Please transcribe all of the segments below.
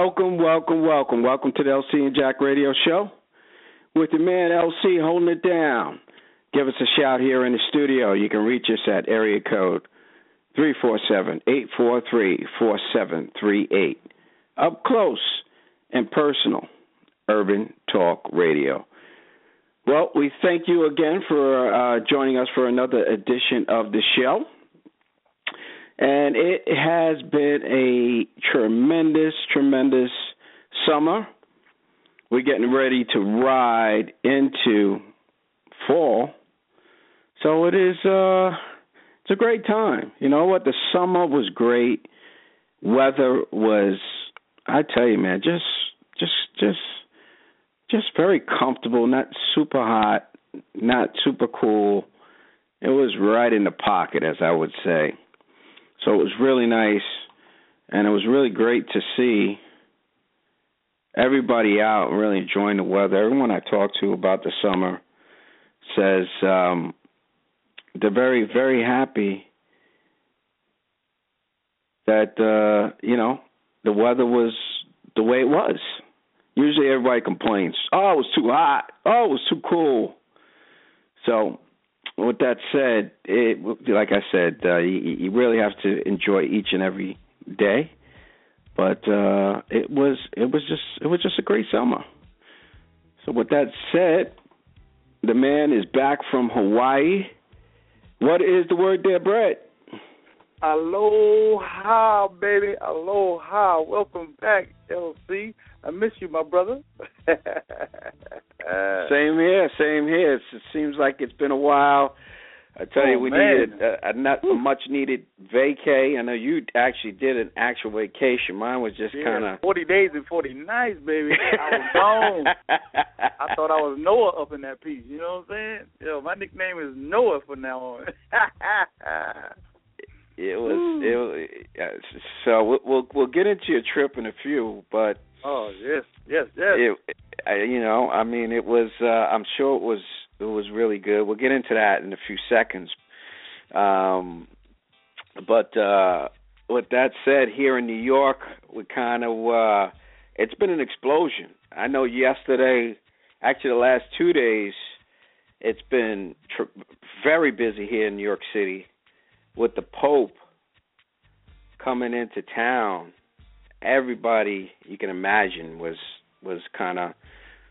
Welcome, welcome, welcome. Welcome to the LC and Jack Radio Show with your man LC holding it down. Give us a shout here in the studio. You can reach us at area code 347-843-4738. Up close and personal, Urban Talk Radio. Well, we thank you again for uh, joining us for another edition of the show. And it has been a tremendous, tremendous summer. We're getting ready to ride into fall. So it is uh it's a great time. You know what? The summer was great. Weather was I tell you, man, just just just just very comfortable, not super hot, not super cool. It was right in the pocket, as I would say. So it was really nice, and it was really great to see everybody out really enjoying the weather. Everyone I talked to about the summer says um, they're very, very happy that uh, you know the weather was the way it was. Usually everybody complains, "Oh, it was too hot. Oh, it was too cool." So with that said, it like I said, uh, you, you really have to enjoy each and every day. But uh, it was it was just it was just a great summer. So with that said, the man is back from Hawaii. What is the word there, Brett? Aloha, baby. Aloha. Welcome back, LC. I miss you, my brother. same here, same here. It's, it seems like it's been a while. I tell oh, you, we man. needed a, a, not, a much needed vacay. I know you actually did an actual vacation. Mine was just yeah, kind of forty days and forty nights, baby. I was gone. I thought I was Noah up in that piece. You know what I'm saying? Yo, my nickname is Noah from now on. it was it was, so we'll, we'll we'll get into your trip in a few, but oh yes, yes, yes. It, you know, I mean, it was. Uh, I'm sure it was. It was really good. We'll get into that in a few seconds. Um, but uh, with that said, here in New York, we kind of. Uh, it's been an explosion. I know yesterday, actually the last two days, it's been tr- very busy here in New York City with the Pope coming into town, everybody you can imagine was was kind of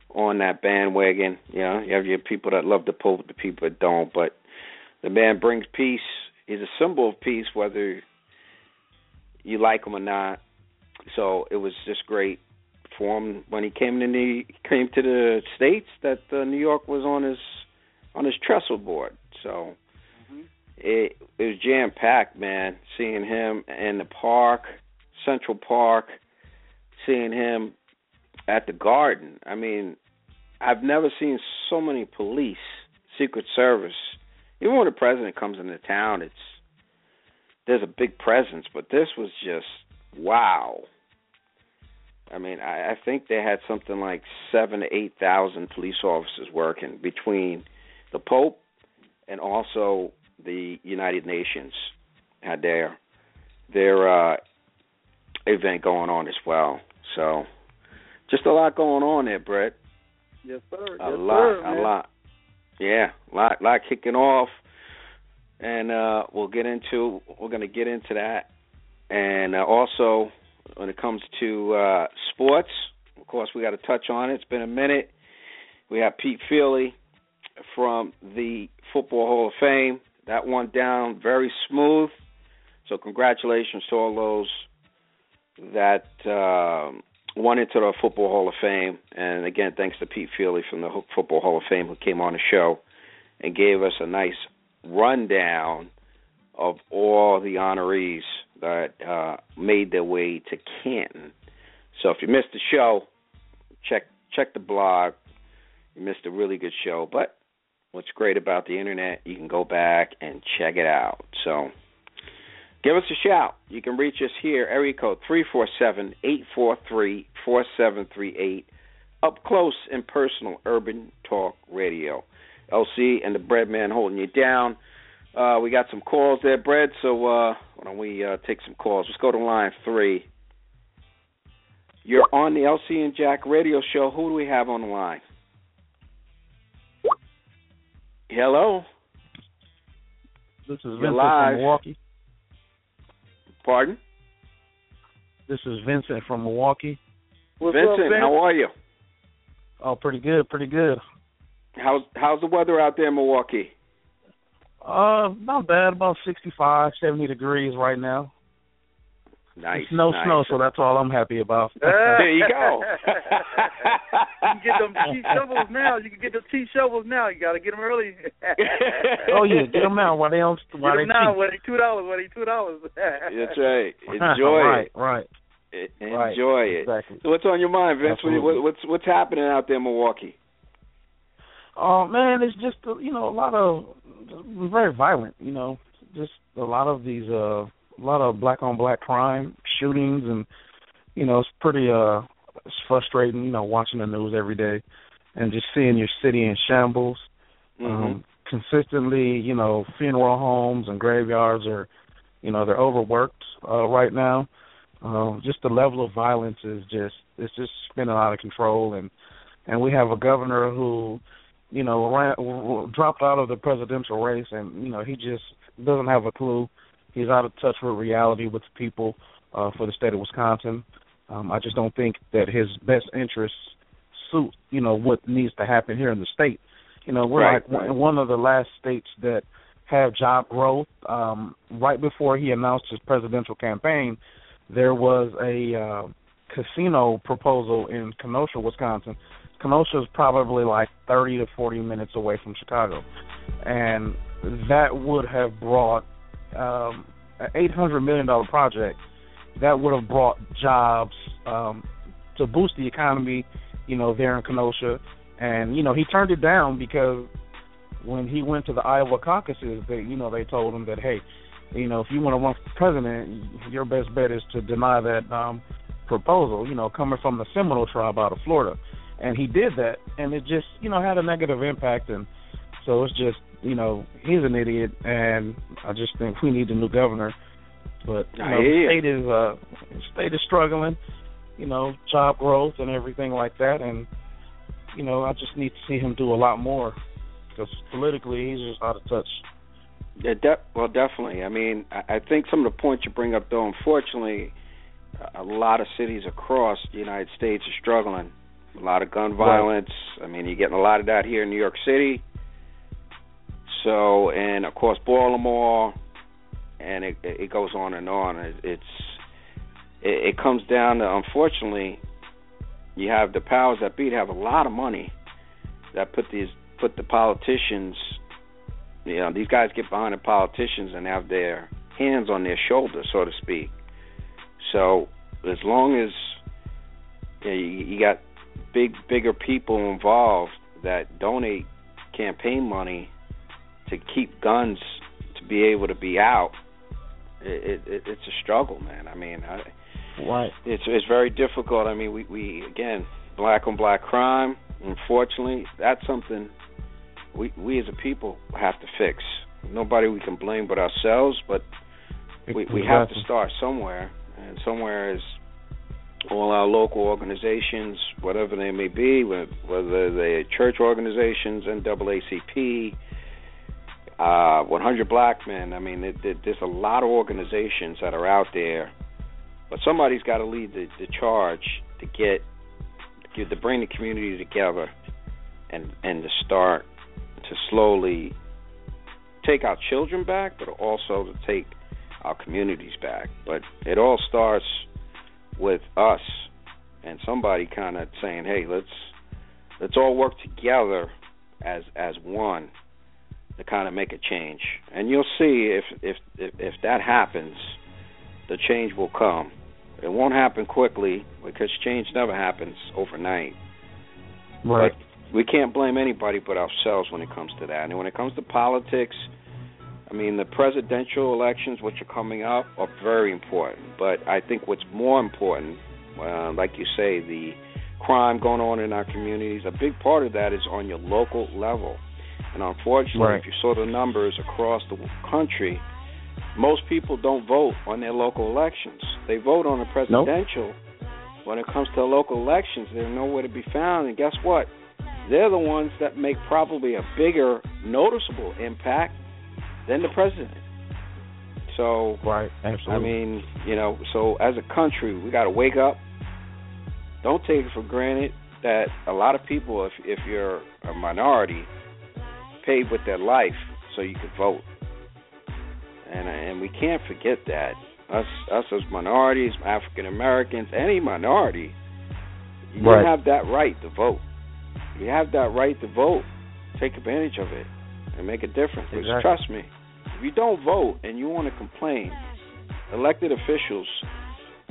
on that bandwagon. You know, you have your people that love the Pope, the people that don't. But the man brings peace. He's a symbol of peace, whether you like him or not. So it was just great for him when he came to the came to the states that uh, New York was on his on his trestle board. So it it was jam packed, man. Seeing him in the park, Central Park, seeing him at the Garden. I mean, I've never seen so many police, Secret Service. Even when the president comes into town, it's there's a big presence, but this was just wow. I mean, I, I think they had something like seven to eight thousand police officers working between the Pope and also the United Nations had their their uh, event going on as well. So just a lot going on there, Brett. Yes, sir. A yes, lot, sir, a lot. Yeah, lot lot kicking off, and uh, we'll get into we're going to get into that, and uh, also when it comes to uh, sports, of course we got to touch on it. It's been a minute. We have Pete Fierle from the Football Hall of Fame. That went down very smooth. So congratulations to all those that um, went into the Football Hall of Fame. And again, thanks to Pete Fierle from the Football Hall of Fame who came on the show and gave us a nice rundown of all the honorees that uh, made their way to Canton. So if you missed the show, check check the blog. You missed a really good show, but what's great about the internet, you can go back and check it out. So give us a shout. You can reach us here, area code three four seven eight four three four seven three eight. Up close and personal, urban talk radio. LC and the Bread Man holding you down. Uh, we got some calls there, Bread. So uh, why don't we uh, take some calls? Let's go to line three. You're on the LC and Jack radio show. Who do we have on the line? Hello. This is You're Vincent live. from Milwaukee. Pardon? This is Vincent from Milwaukee. What's Vincent, up, Vince? how are you? Oh, pretty good, pretty good. How's how's the weather out there in Milwaukee? Uh, not bad. About sixty-five, seventy degrees right now. Nice. It's no nice. snow, so that's all I'm happy about. There you go. you can get them cheap shovels now. You can get the cheap shovels now. You got to get them early. oh yeah, get them out while they on Get while they now. cheap. What they two dollars? What they two dollars? That's right. Enjoy right, it. right, E- right. Enjoy it. Exactly. So what's on your mind, Vince? What, Absolutely. what's what's happening out there in Milwaukee? Oh man, it's just uh, you know a lot of very violent. You know, just a lot of these uh, a lot of black on black crime shootings, and you know it's pretty uh, it's frustrating. You know, watching the news every day and just seeing your city in shambles. Mm-hmm. Um, consistently, you know, funeral homes and graveyards are, you know, they're overworked uh, right now. Um, just the level of violence is just it's just spinning out of control, and and we have a governor who, you know, ran, dropped out of the presidential race, and you know he just doesn't have a clue. He's out of touch with reality with the people uh, for the state of Wisconsin. Um, I just don't think that his best interests suit, you know, what needs to happen here in the state. You know, we're Right, like one- right. one of the last states that have job growth. Um, right before he announced his presidential campaign, there was a uh, casino proposal in Kenosha, Wisconsin. Kenosha is probably like 30 to 40 minutes away from Chicago, and that would have brought um, an 800 million dollar project. That would have brought jobs um, to boost the economy, you know, there in Kenosha. And you know, he turned it down because when he went to the Iowa caucuses, they, you know, they told him that, hey, you know, if you want to run for president, your best bet is to deny that um, proposal. You know, coming from the Seminole tribe out of Florida, and he did that, and it just, you know, had a negative impact. And so it's just, you know, he's an idiot, and I just think we need a new governor. But you know, the state is uh, the state is struggling. You know, job growth and everything like that, and you know, I just need to see him do a lot more because politically he's just out of touch. Yeah, de- well, definitely. I mean, I I think some of the points you bring up, though, unfortunately, a lot of cities across the United States are struggling. A lot of gun violence. I mean, you're getting a lot of that here in New York City. So, and of course, Baltimore, and it it goes on and on. It, it's it, it comes down to unfortunately, you have the powers that be have a lot of money that put these put the politicians you know, these guys get behind the politicians and have their hands on their shoulders, so to speak. So as long as you, know, you, you got big, bigger people involved that donate campaign money to keep guns to be able to be out, it, it, it's a struggle, man. I mean, I, Right. it's it's very difficult. I mean, we we again black on black crime. Unfortunately, that's something we we as a people have to fix. Nobody we can blame but ourselves. But we we have to start somewhere, and somewhere is all our local organizations, whatever they may be, whether they're church organizations, and NAACP, uh, 100 Black Men. I mean, it, it, there's a lot of organizations that are out there, but somebody's got to lead the, the charge to get to bring the community together and and to start to slowly take our children back, but also to take our communities back. But it all starts with us and somebody kind of saying, "Hey, let's let's all work together as as one to kind of make a change." And you'll see if if if, if that happens, the change will come. It won't happen quickly because change never happens overnight. Right. But we can't blame anybody but ourselves when it comes to that. And when it comes to politics, I mean, the presidential elections, which are coming up, are very important. But I think what's more important, uh, like you say, the crime going on in our communities, a big part of that is on your local level. And unfortunately, right. if you saw the numbers across the country, most people don't vote on their local elections. They vote on the presidential. Nope. When it comes to local elections, they're nowhere to be found. And guess what? They're the ones that make probably a bigger, noticeable impact than the president. So, right, absolutely. I mean, you know, so as a country, we got to wake up. Don't take it for granted that a lot of people, if if you're a minority, paid with their life so you could vote, and and we can't forget that. Us us as minorities, African Americans, any minority, you right. have that right to vote. You have that right to vote. Take advantage of it and make a difference. Exactly. Trust me, if you don't vote and you want to complain, elected officials,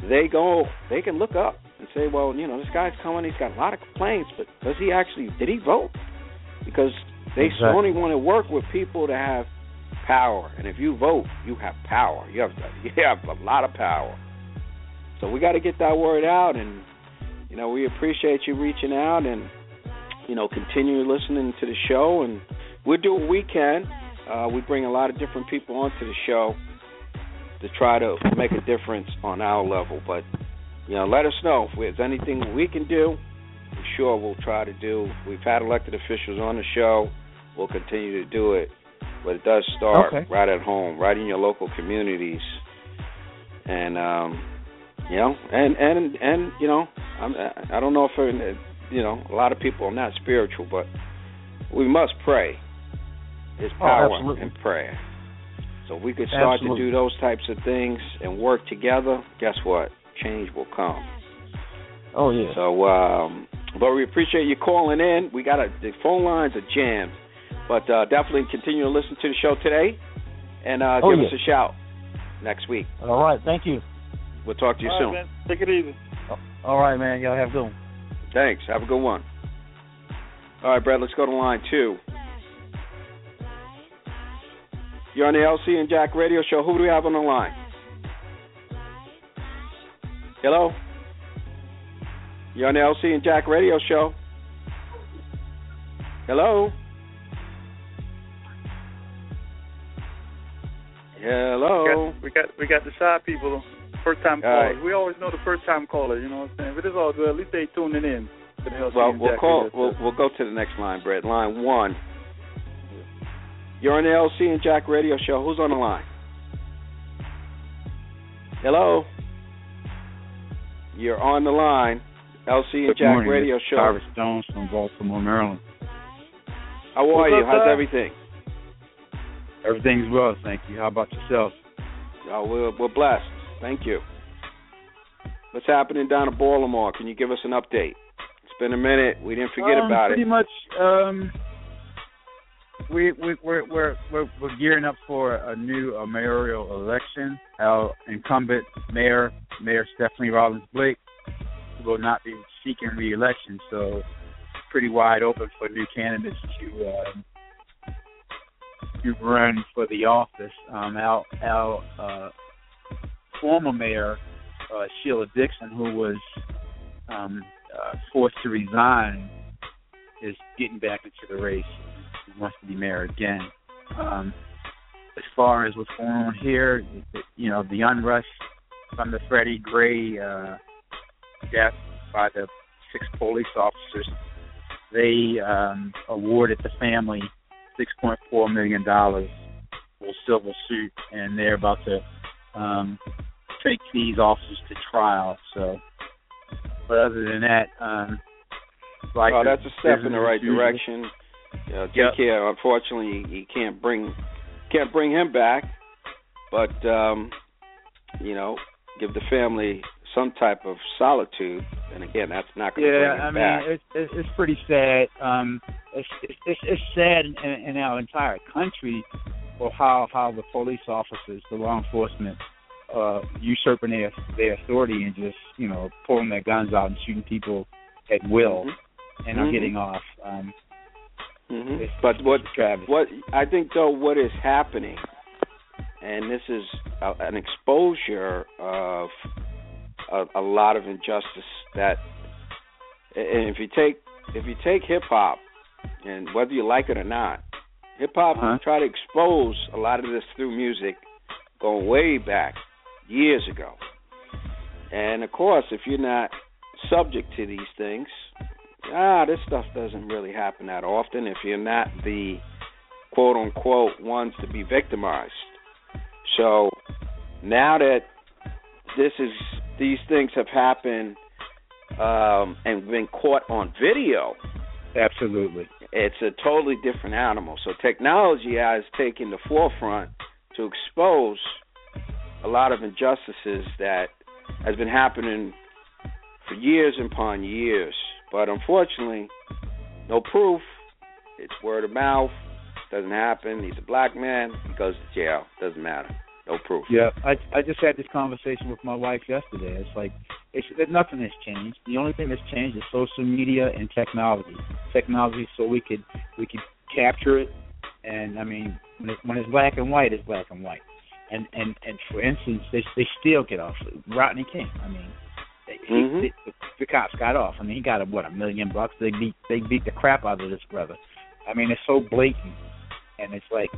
they go, they can look up and say, well, you know, this guy's coming, he's got a lot of complaints, but does he actually, did he vote? Because they exactly. only want to work with people that have power, and if you vote, you have power. You have you have a lot of power. So we got to get that word out, and you know, we appreciate you reaching out and you know, continue listening to the show, and we'll do what we can. Uh, we bring a lot of different people onto the show to try to make a difference on our level. But you know, let us know if there's anything we can do. I'm sure we'll try to do. We've had elected officials on the show. We'll continue to do it, but it does start okay. right at home, right in your local communities, and um, you know, and and and you know, I'm, I don't know if you know a lot of people are not spiritual, but we must pray. There's power oh, in prayer. So if we could start absolutely. to do those types of things and work together, guess what? Change will come. Oh yeah. So, um, but we appreciate you calling in. We got a, the phone lines are jammed, but uh, definitely continue to listen to the show today, and uh, oh, give yeah. us a shout next week. All right, thank you. We'll talk to you All soon. right, man. Take it easy. All right, man. Y'all have a good one. Thanks. Have a good one. All right, Brad. Let's go to line two. You're on the LC and Jack Radio Show. Who do we have on the line? Hello. You're on the LC and Jack Radio Show. Hello. Hello. We got, we got we got the shy people, first time All callers. right. We always know the first time caller. You know what I'm saying? But it's all good. At least they tuning in. The Well, we'll Jack call. We'll, we'll go to the next line, Brett. Line one. You're on the LC and Jack Radio Show. Who's on the line? Hello. You're on the line. LC and Good Jack morning. Radio Show. Cyrus Jones from Baltimore, Maryland. How are What's you? up, How's sir? everything? Everything's well, thank you. How about yourself? Oh, we're, we're blessed. Thank you. What's happening down in Baltimore? Can you give us an update? It's been a minute. We didn't forget um, about pretty it. Pretty much, um, we we we're we're we're we're gearing up for a new uh, mayoral election. Our incumbent mayor, Mayor Stephanie Rawlings-Blake, will not be seeking re-election, so it's pretty wide open for new candidates to um, to run for the office. Um, our our uh, former mayor, uh, Sheila Dixon, who was um, uh, forced to resign, is getting back into the race. He wants to be mayor again. Um, as far as what's going on here, you know, the unrest from the Freddie Gray uh, death by the six police officers, they um, awarded the family six point four million dollars for civil suit, and they're about to um, take these officers to trial. So, but other than that, um, like oh, that's a step in the right usual. direction. Yeah, take Yep. care. Unfortunately, you can't bring can't bring him back, but um, you know, give the family some type of solitude. And again, that's not going to Yeah, bring him I mean back. it's, it's it's pretty sad. Um, it's it's it's, sad in, in our entire country for how how the police officers, the law enforcement, uh, usurping their their authority and just you know pulling their guns out and shooting people at will Mhm. and are Mhm. getting off. Um, hmm But what what I think though, what is happening, and this is a, an exposure of a, a lot of injustice that, and if you take if you take hip hop, and whether you like it or not, hip hop Uh-huh. try to expose a lot of this through music, going way back years ago. And of course, if you're not subject to these things, ah, this stuff doesn't really happen that often. If you're not the quote unquote ones to be victimized, so now that this is these things have happened um, and been caught on video, Absolutely. it's a totally different animal. So technology has taken the forefront to expose a lot of injustices that has been happening for years upon years. But unfortunately, no proof. It's word of mouth. Doesn't happen. He's a black man. He goes to jail. Doesn't matter. No proof. Yeah, I I just had this conversation with my wife yesterday. It's like it's nothing has changed. The only thing that's changed is social media and technology. Technology, so we could we could capture it, and I mean when it, when it's black and white, it's black and white. And and and for instance, they they still get off. Rodney King. I mean, they, he, Mhm. the, the cops got off. I mean, he got a, what a million bucks. They beat they beat the crap out of this brother. I mean, it's so blatant, and it's like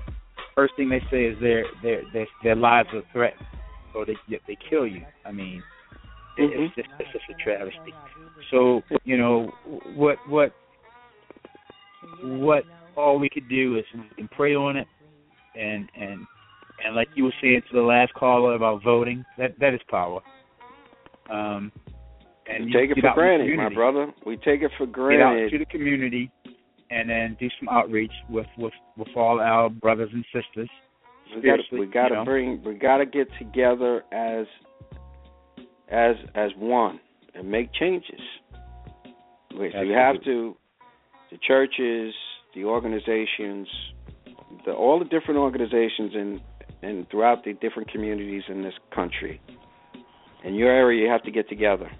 first thing they say is their their their, their lives are threatened, so they they kill you. I mean, it, Mhm. it's just it's just a travesty. So you know what what what all we could do is we can pray on it, and and and like you were saying to the last caller about voting, that that is power. Um, and We you take it for out in the granted, my brother. We take it for get out granted. to the community and then do some outreach with with with all our brothers and sisters. We got spiritually, we got to you know. bring we got to get together as as as one and make changes. We, we have to the churches, the organizations, the all the different organizations in and throughout the different communities in this country. In your area, you have to get together,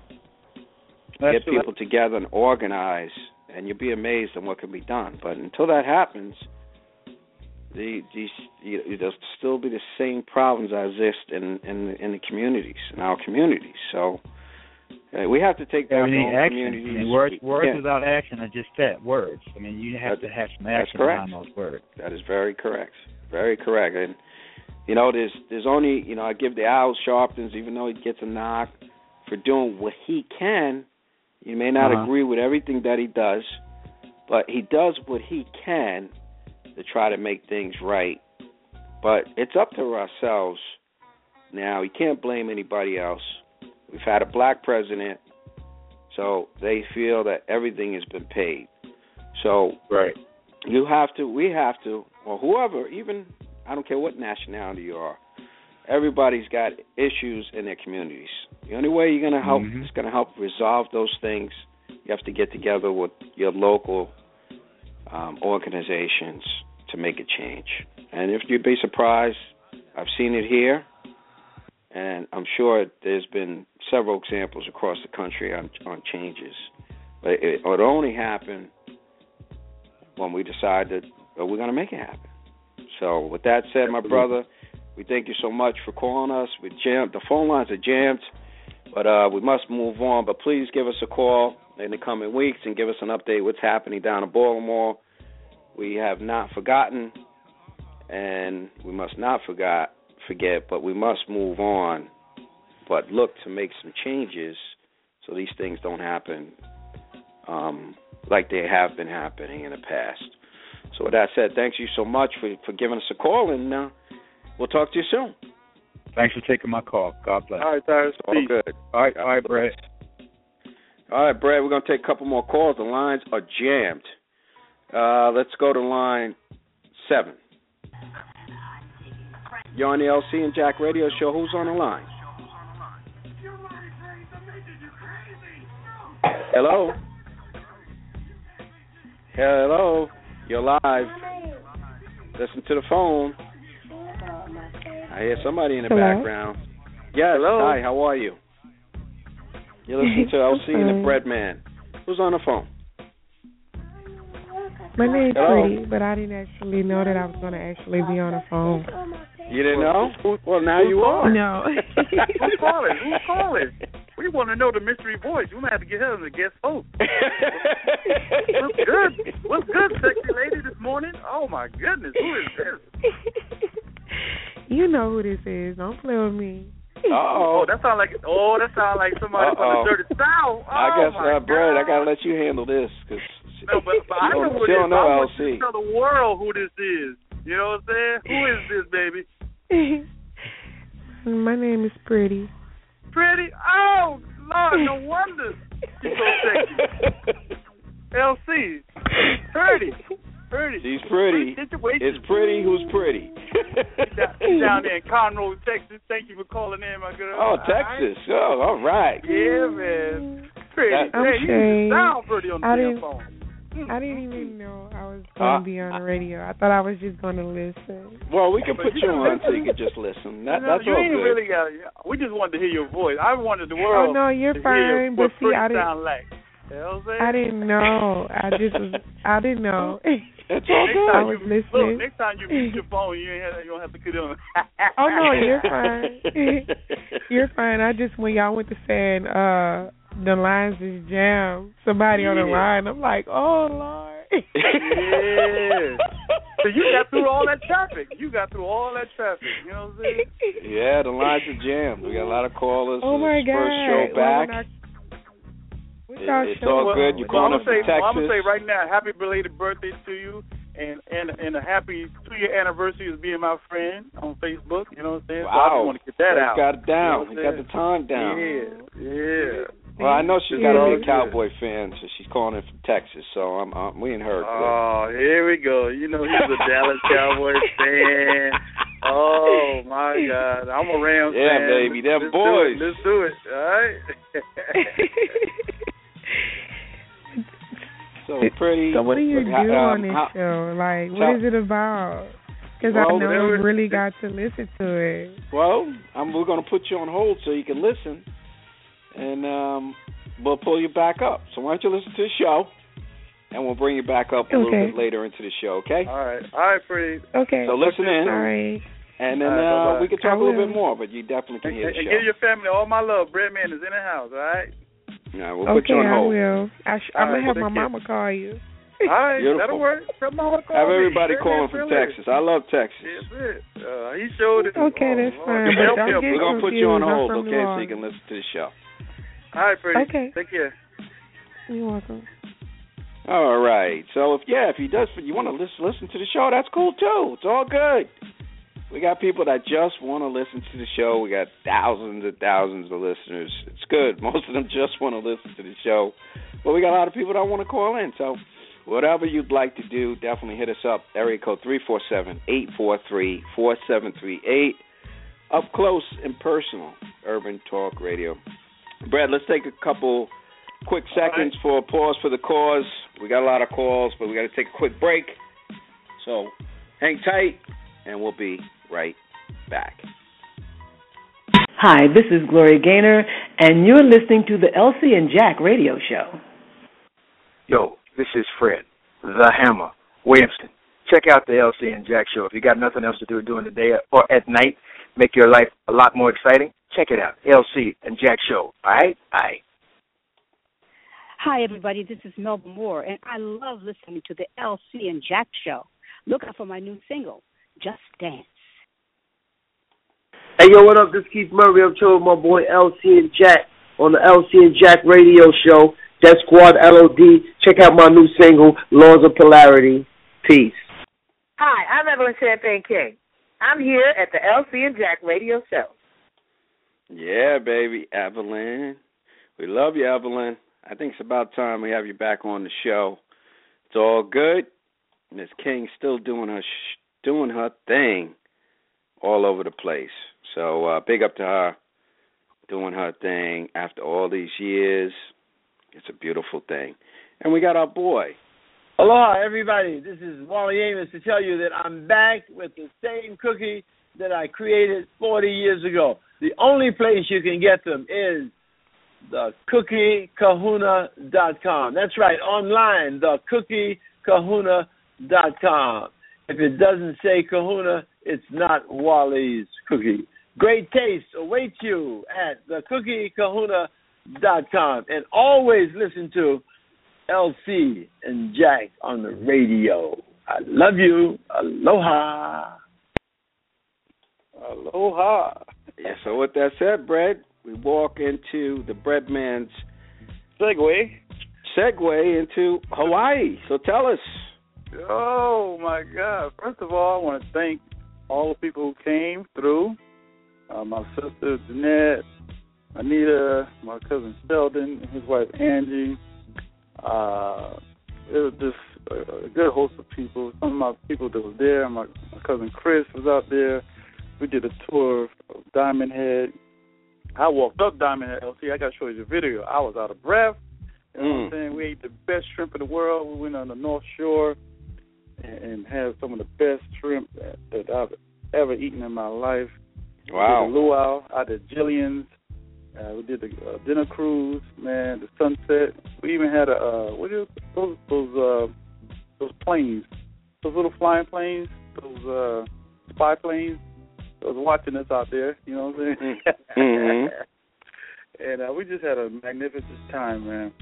get people together and organize, and you'll be amazed at what can be done. But until that happens, the these you, there'll still be the same problems that exist in in in the communities in our communities. So uh, we have to take Yeah, back we need our action. I mean, words words can't- without action are just that words. I mean, you have That- to have some action behind those words. That is very correct. Very correct. And you know, there's there's only you know I give the Al Sharptons, even though he gets a knock for doing what he can. You may not Uh-huh. agree with everything that he does, but he does what he can to try to make things right. But it's up to ourselves now. You can't blame anybody else. We've had a black president, so they feel that everything has been paid. So Right. you have to we have to or whoever even i don't care what nationality you are everybody's got issues in their communities. The only way you're going to help Mhm. is going to help resolve those things. You have to get together with your local um, organizations to make a change. And if you'd be surprised i've seen it here and i'm sure there's been several examples across the country on on changes. But it, it only happen when we decide that uh, we're going to make it happen. So, with that said, my brother, we thank you so much for calling us. We jammed the phone lines are jammed, but uh, we must move on. But please give us a call in the coming weeks and give us an update what's happening down in Baltimore. We have not forgotten, and we must not forgot forget, but we must move on. But look to make some changes so these things don't happen um, like they have been happening in the past. So with that said, thanks you so much for for giving us a call, and uh, we'll talk to you soon. Thanks for taking my call. God bless. All right, Tyrus. All Peace. good. All right, all right, Brett. All right, Brad, we're going to take a couple more calls. The lines are jammed. Uh, let's go to line seven. You're on the LC and Jack radio show. Who's on the line? Hello? Hello? You're live. Listen to the phone. I hear somebody in the Hello? background. Yes. Hello? Hi, how are you? You're listening to LC and the. Bread Man. Who's on the phone? My name's Hello? Pretty, but I didn't actually know that I was going to actually be on the phone. You didn't know? Well, now you are. No. Who's calling? Who's calling? We want to know the mystery voice. We might have to get her as a guest host. What's good? What's good, sexy lady, this morning? Oh my goodness, who is this? You know who this is. Don't play with me. Oh, Oh, that sound like oh, that sound like somebody Uh-oh. from the dirty south. Oh, I guess my uh, Brad, I gotta let you handle this because No, but, but I know who she it is. don't know I want LC. you to tell the world who this is. You know what I'm saying? Who is this, baby? My name is Pretty. Pretty? Oh, Lord, no wonder she's so sexy. LC, pretty, pretty. She's pretty. Situation. It's pretty. Who's pretty? down, down there in Conroe, Texas. Thank you for calling in, my girl. Oh, Texas. Oh, all right. Yeah, man. Pretty. That- I'm hey, you saying, sound pretty on the I damn didn't- phone. I didn't even know I was going Uh, to be on the radio. I thought I was just going to listen. Well, we can put you you on so you can just listen. That, you know, that's you all ain't good. really got. We just wanted to hear your voice. I wanted the Oh, world no, you're to hear fine. what But see, pretty I didn't. sound like. You know I'm saying? I didn't know. I just was. I didn't know. It's all Next good. I time was you, listening. Look, next time you mute your phone, you ain't have, you don't have to get on. Oh no, you're fine. you're fine. I just when y'all went to saying uh the lines is jammed, somebody on the line, I'm like, oh lord. Yeah. So you got through all that traffic. You got through all that traffic. You know what I'm saying? yeah, the lines are jammed. We got a lot of callers. oh my It's god. First show back. when I- what It- it's all good. You well, calling gonna say, from well, I'm gonna say right now, happy belated birthday to you, and and and a happy two year anniversary of being my friend on Facebook. You know what I'm saying? So I Wow. just want to get that He out. got it down. You know got the time down. Yeah, yeah. Well, I know she's got be a Yeah. Cowboy fan, so she's calling in from Texas. So I'm, I'm we and her. Oh, here we go. You know he's a Dallas Cowboys fan. Oh my God, I'm a Rams Yeah, fan. baby, them Let's boys. Do it. Let's do it. All right. so pretty. so what do you do how- on um, this how- show? Like, tell- what is it about? Because Well, I know whatever- really got to listen to it. Well, I'm, we're going to put you on hold so you can listen, and um, we'll pull you back up. So why don't you listen to the show, and we'll bring you back up a little bit later into the show, okay? All right. All right, pretty. Okay. So listen in, All right. and then All right, uh, we can talk a little bit more, but you definitely can And, hear and the give your family all my love. Breadman is in the house. All right. All right, we'll put okay, you on I will. I sh- I'm right, gonna have my care. mama call you. All right. Beautiful. That'll work. Come on, call Have everybody Breadman calling from Philly. Texas. I love Texas. That's it. Uh, he showed it. Okay, oh, that's Lord. fine, but Help don't him. get We're gonna put you on hold, okay, so you can listen to the show. All right, pretty. Okay. Take care. You're welcome. All right. So if yeah, if he does, if you want to listen listen to the show, that's cool too. It's all good. We got people that just want to listen to the show. We got thousands and thousands of listeners. It's good. Most of them just want to listen to the show, but we got a lot of people that want to call in. So whatever you'd like to do, definitely hit us up. Area code three four seven eight four three four seven three eight. Up close and personal, Urban Talk Radio. Brad, let's take a couple quick All right. seconds for a pause for the cause. We got a lot of calls, but we got to take a quick break. So hang tight, and we'll be right back. Hi, this is Gloria Gaynor, and you're listening to the LC and Jack radio show. Yo, this is Fred, the Hammer, Williamson. Check out the LC and Jack show. If you got nothing else to do during the day or at night, make your life a lot more exciting. Check it out, LC and Jack show. All right, bye. Hi, everybody. This is Melba Moore, and I love listening to the LC and Jack show. Look out for my new single, Just Dance. Hey, yo, what up? This is Keith Murray. I'm chilling with my boy LC and Jack. on the LC and Jack radio show. Def Squad LOD. Check out my new single, Laws of Polarity. Peace. Hi, I'm Evelyn Champagne King. I'm here at the LC and Jack radio show. Yeah, baby, Evelyn. We love you, Evelyn. I think it's about time we have you back on the show. It's all good. Miss King still doing her sh- doing her thing all over the place. So uh big up to her doing her thing after all these years. It's a beautiful thing. And we got our boy. Aloha, everybody. This is Wally Amos to tell you that I'm back with the same cookie that I created 40 years ago. The only place you can get them is the cookiekahuna.com. That's right, online, the cookiekahuna.com. If it doesn't say kahuna, it's not Wally's cookie. Great taste awaits you at the cookiekahuna.com. And always listen to LC and Jack on the radio. I love you. Aloha. Aloha. Yeah, so with that said, Brett, we walk into the Breadman's segue. Segue into Hawaii. So tell us. Oh my God! First of all, I want to thank all the people who came through. Uh, my sister Jeanette, Anita, my cousin Sheldon, and his wife Angie. Uh, it was just a, a good host of people. Some of my people that was there. My, my cousin Chris was out there. We did a tour of Diamond Head. I walked up Diamond Head LC. I got to show you the video. I was out of breath. You know Mm. what I'm saying? We ate the best shrimp in the world. We went on the North Shore and, and had some of the best shrimp that, that I've ever eaten in my life. Wow. We did the luau out at Jillian's. Uh, we did the uh, dinner cruise, man, the sunset. We even had a uh, what is those those uh, those planes, those little flying planes, those uh, spy planes. Those watching us out there, you know what I'm saying? Mhm. and uh, we just had a magnificent time, man.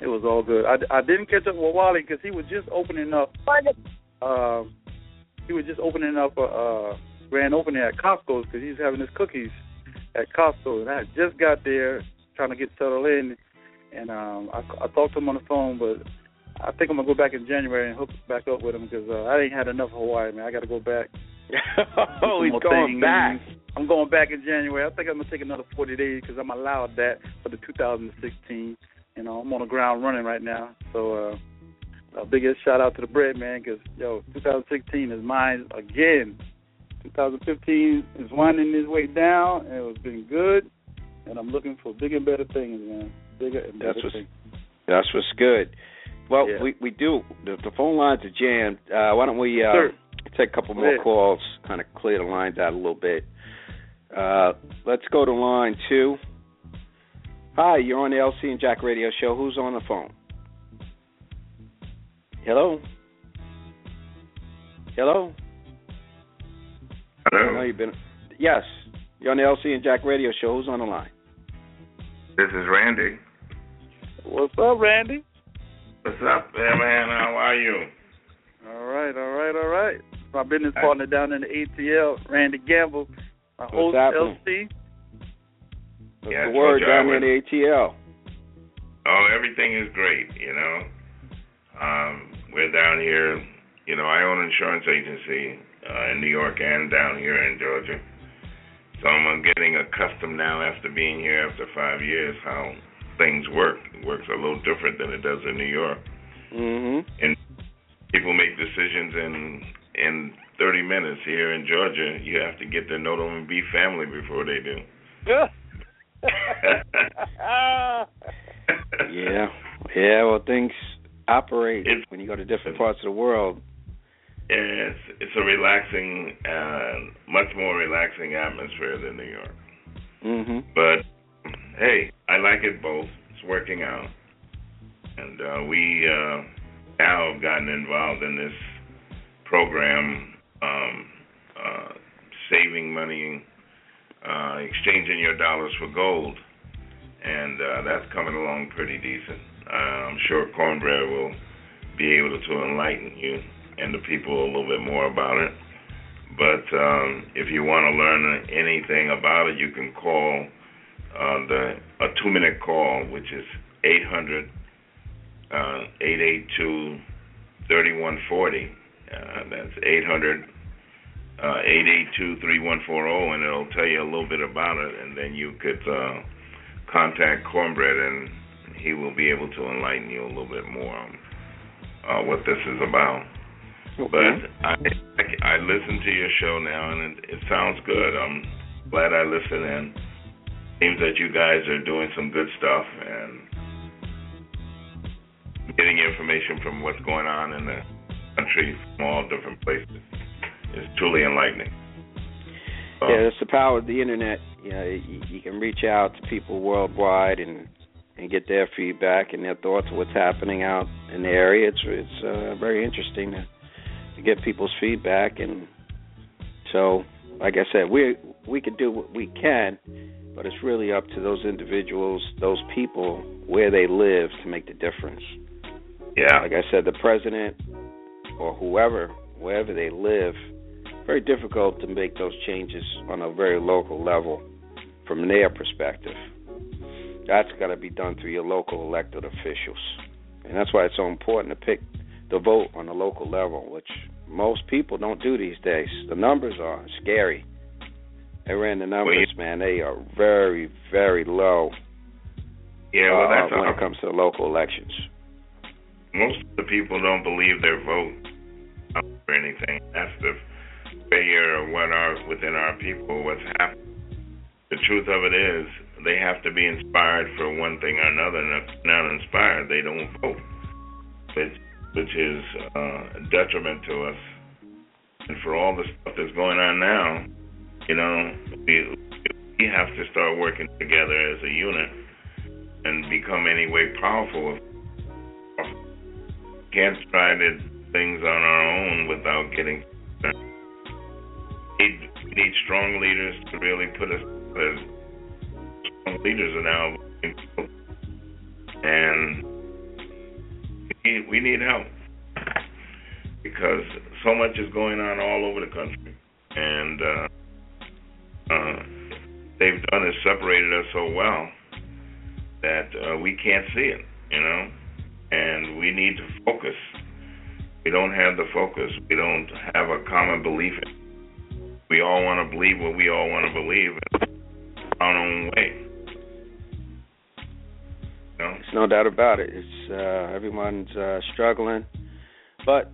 It was all good. I, I didn't catch up with Wally because he was just opening up. Uh, he was just opening up a uh, grand opening at Costco's because he's having his cookies at Costco, and I just got there trying to get settled in, and um, I, I talked to him on the phone, but I think I'm gonna go back in January and hook back up with him because uh, I ain't had enough of Hawaii, man. I got to go back. oh, he's going things. back. I'm going back in January. I think I'm gonna take another 40 days because I'm allowed that for the 2016. You know, I'm on the ground running right now. So, uh, a biggest shout out to the bread man because yo, 2016 is mine again. 2015 is winding its way down, and it's been good. And I'm looking for bigger and better things, man. Bigger and better That's what's things. that's what's good. Well, Yeah. we we do the, the phone lines are jammed. Uh, why don't we uh, Sure. take a couple more ahead. calls, kind of clear the lines out a little bit. Uh, let's go to line two. Hi, you're on the LC and Jack Radio Show. Who's on the phone? Hello. Hello. I know Hello, you've been. Yes, you're on the LC and Jack Radio Show. Who's on the line? this is Randy. What's up, Randy? What's up there, man? How are you? All right, all right, all right. My business partner down in the ATL, Randy Gamble. My What's host, happening? LC. What's Yes, the word down I there in the ATL? Oh, everything is great, you know. Um, we're down here, you know, I own an insurance agency uh, in New York and down here in Georgia. So I'm getting accustomed now after being here after five years how things work. It works a little different than it does in New York. Mm-hmm. And people make decisions in in 30 minutes here in Georgia. You have to get to know them and be family before they do. Yeah, yeah. Well, things operate when you go to different parts of the world. Yeah, it's it's a relaxing, uh, much more relaxing atmosphere than New York. Mm-hmm. But hey, I like it both. It's working out, and uh, we uh, now have gotten involved in this program, um, uh, saving money, uh, exchanging your dollars for gold, and uh, that's coming along pretty decent. Uh, I'm sure Cornbread will be able to enlighten you and the people a little bit more about it. But um, if you want to learn anything about it, you can call uh, the a two minute call, which is eight hundred uh, eight eight two thirty one forty. Uh, that's eight hundred uh, eight eight two three one four zero, and it'll tell you a little bit about it, and then you could uh, contact Cornbread, and he will be able to enlighten you a little bit more on uh, what this is about. Okay. But I, I I listen to your show now, and it, it sounds good. I'm glad I listened in. Seems that you guys are doing some good stuff and getting information from what's going on in the country from all different places. It's truly enlightening. Uh, Yeah, that's the power of the internet. You know, you, you can reach out to people worldwide and and get their feedback and their thoughts of what's happening out in the area. It's it's uh, very interesting to to get people's feedback and so like I said, we we can do what we can, but it's really up to those individuals, those people where they live to make the difference. Yeah. Like I said, the president or whoever, wherever they live, very difficult to make those changes on a very local level from their perspective. That's got to be done through your local elected officials. And that's why it's so important to pick the vote on the local level, which most people don't do these days. The numbers are scary. They ran the numbers, man. They are very, very low yeah, well, uh, that's when a, it comes to local elections. most of the people don't believe their vote or anything. That's the failure of what are within our people, what's happening. The truth of it is, they have to be inspired for one thing or another, and if they're not inspired, they don't vote, which, which is uh, a detriment to us. And for all the stuff that's going on now, you know, we we have to start working together as a unit and become any way powerful can't try to things on our own without getting. We need, we need strong leaders to really put us as strong leaders are now, and need, we need help because so much is going on all over the country, and uh, uh, they've done is separated us so well that uh, we can't see it, you know and we need to focus. We don't have the focus. We don't have a common belief. We all want to believe what we all want to believe in our own way. Know? There's no doubt about it. It's uh, everyone's uh, struggling, but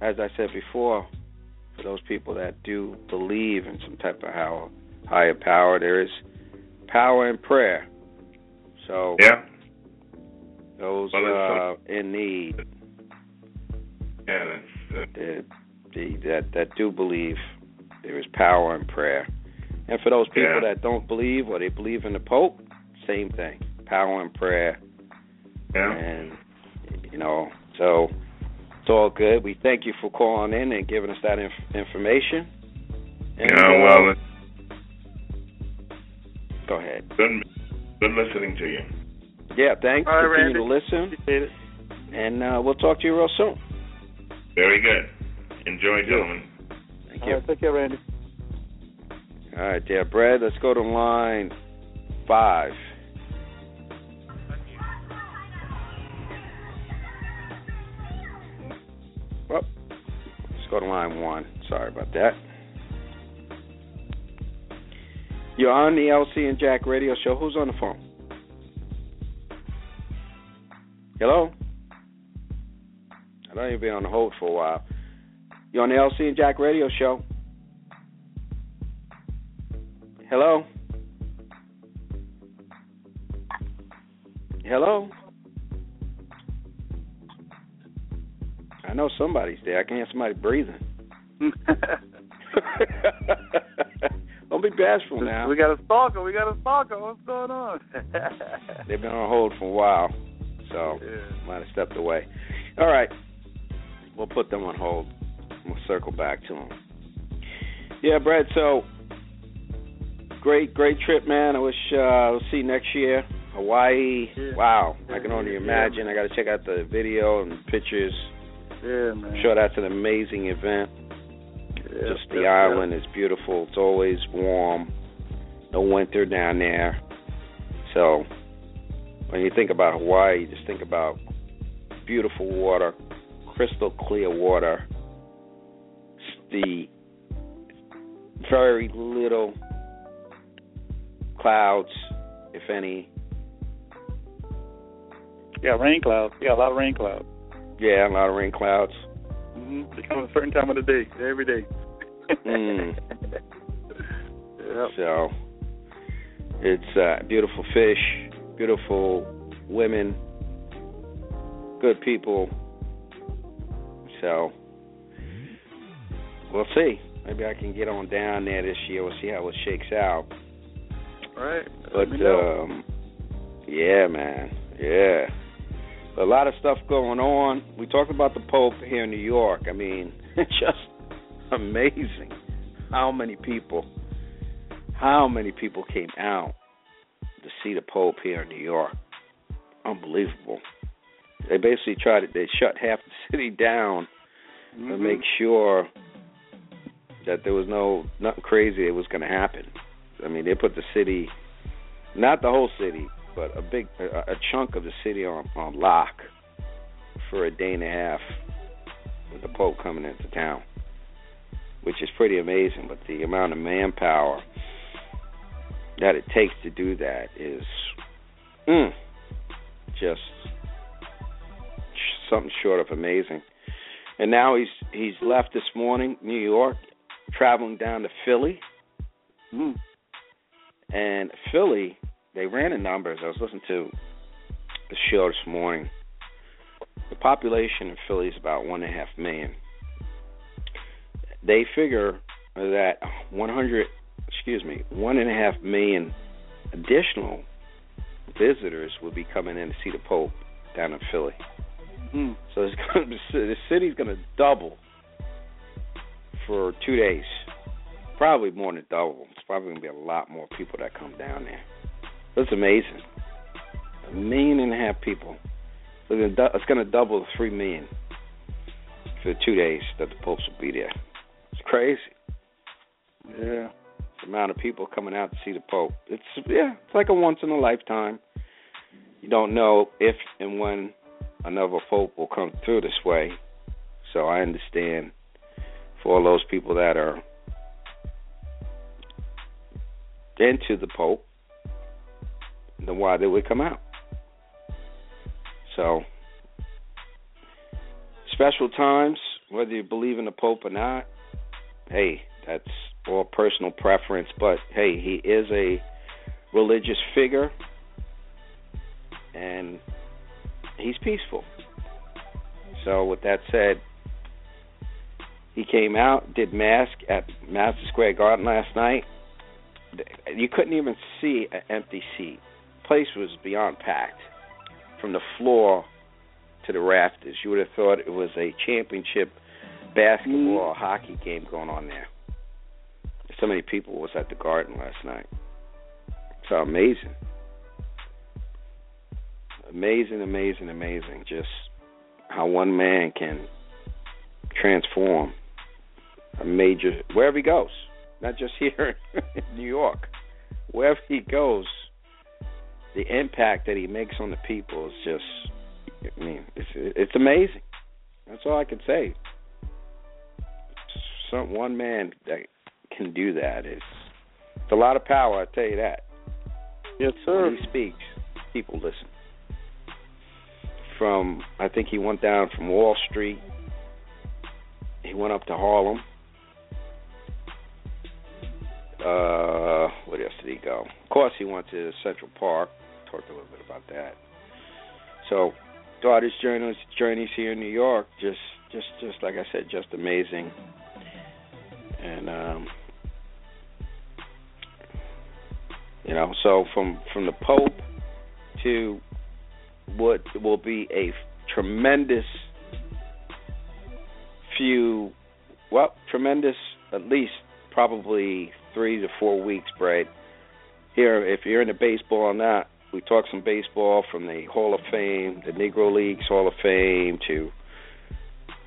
as I said before, for those people that do believe in some type of how, higher power, there is power in prayer. So yeah, those Well, uh, in need yeah, that's, uh, that, the, that that do believe there is power in prayer, and for those people Yeah. that don't believe or they believe in the Pope, same thing, power in prayer. yeah. And you know, so it's all good. We thank you for calling in and giving us that inf- information. And, yeah, uh, well, go ahead. good, good listening to you. Yeah, thanks. All right, Continue to listen, and uh, we'll talk to you real soon. Very good. Enjoy, gentlemen. Thank All you. right, take care, Randy. All right, yeah, Brad. Let's go to line five. Go to line one. Sorry about that. You're on the LC and Jack radio show. Who's on the phone? Hello? I know you've been on the hold for a while. You're on the LC and Jack radio show. Hello? Hello? I know somebody's there. I can hear somebody breathing. Don't be bashful now. We got a stalker. We got a stalker. What's going on? They've been on hold for a while, so Yeah. might have stepped away. All right, we'll put them on hold. We'll circle back to them. Yeah, Brad. So great, great trip, man. I wish uh, we'll see you next year. Hawaii. Yeah. Wow, I can only imagine. I got to check out the video and pictures. Yeah, man. I'm sure that's an amazing event. Yeah, Just the yeah, island is beautiful. It's always warm. No winter down there. So when you think about Hawaii, you just think about beautiful water, crystal clear water, the very little clouds, if any. Yeah, rain clouds. Yeah, a lot of rain clouds. Yeah, a lot of rain clouds. Mm-hmm. They come at a certain time of the day, every day. mm. Yep. So it's uh, beautiful fish, beautiful women, good people. So we'll see. Maybe I can get on down there this year. We'll see how it shakes out. All right. But um, yeah, man, yeah. A lot of stuff going on. We talked about the Pope here in New York. I mean, it's just amazing how many people, how many people came out to see the Pope here in New York. Unbelievable. They basically tried to they shut half the city down mm-hmm. to make sure that there was no nothing crazy that was going to happen. I mean, they put the city, not the whole city, but a big a, a chunk of the city on on lock for a day and a half with the Pope coming into town, which is pretty amazing. But the amount of manpower that it takes to do that is mm, just something short of amazing. And now he's he's left this morning, New York, traveling down to Philly. Mm. And Philly, they ran the numbers. I was listening to the show this morning. The population in Philly is about one and a half million. They figure that 100, excuse me, one and a half million additional visitors will be coming in to see the Pope down in Philly. Mm. So it's going to be, the city's going to double for two days. Probably more than double. It's probably going to be a lot more people that come down there. That's amazing. A million and a half people. So it's going to double to three million for the two days that the Pope will be there. It's crazy. Yeah. The amount of people coming out to see the Pope. It's yeah, it's like a once in a lifetime. You don't know if and when another Pope will come through this way. So I understand for all those people that are into the Pope, then why they would come out. So, special times, whether you believe in the Pope or not, hey, that's all personal preference. But hey, he is a religious figure, and he's peaceful. So, with that said, he came out, did mass at Madison Square Garden last night. You couldn't even see an empty seat. The place was beyond packed, from the floor to the rafters. You would have thought it was a championship basketball or hockey game going on there. So many people was at the Garden last night. So amazing, amazing, amazing, amazing. Just how one man can transform a major wherever he goes, not just here in New York. Wherever he goes, the impact that he makes on the people is just I mean, it's it's amazing. That's all I can say. Some one man that can do that is it's a lot of power, I tell you that. Yes, sir. When he speaks, people listen. From I think he went down from Wall Street. He went up to Harlem. Uh, what else did he go? Of course, he went to Central Park. Talked a little bit about that. So, his journeys, journeys here in New York, just, just, just like I said, just amazing. And um, you know, so from from the Pope to what will be a tremendous few, well, tremendous at least probably three to four weeks, Brad. Here, if you're into baseball or not, we talk some baseball from the Hall of Fame, the Negro Leagues Hall of Fame, to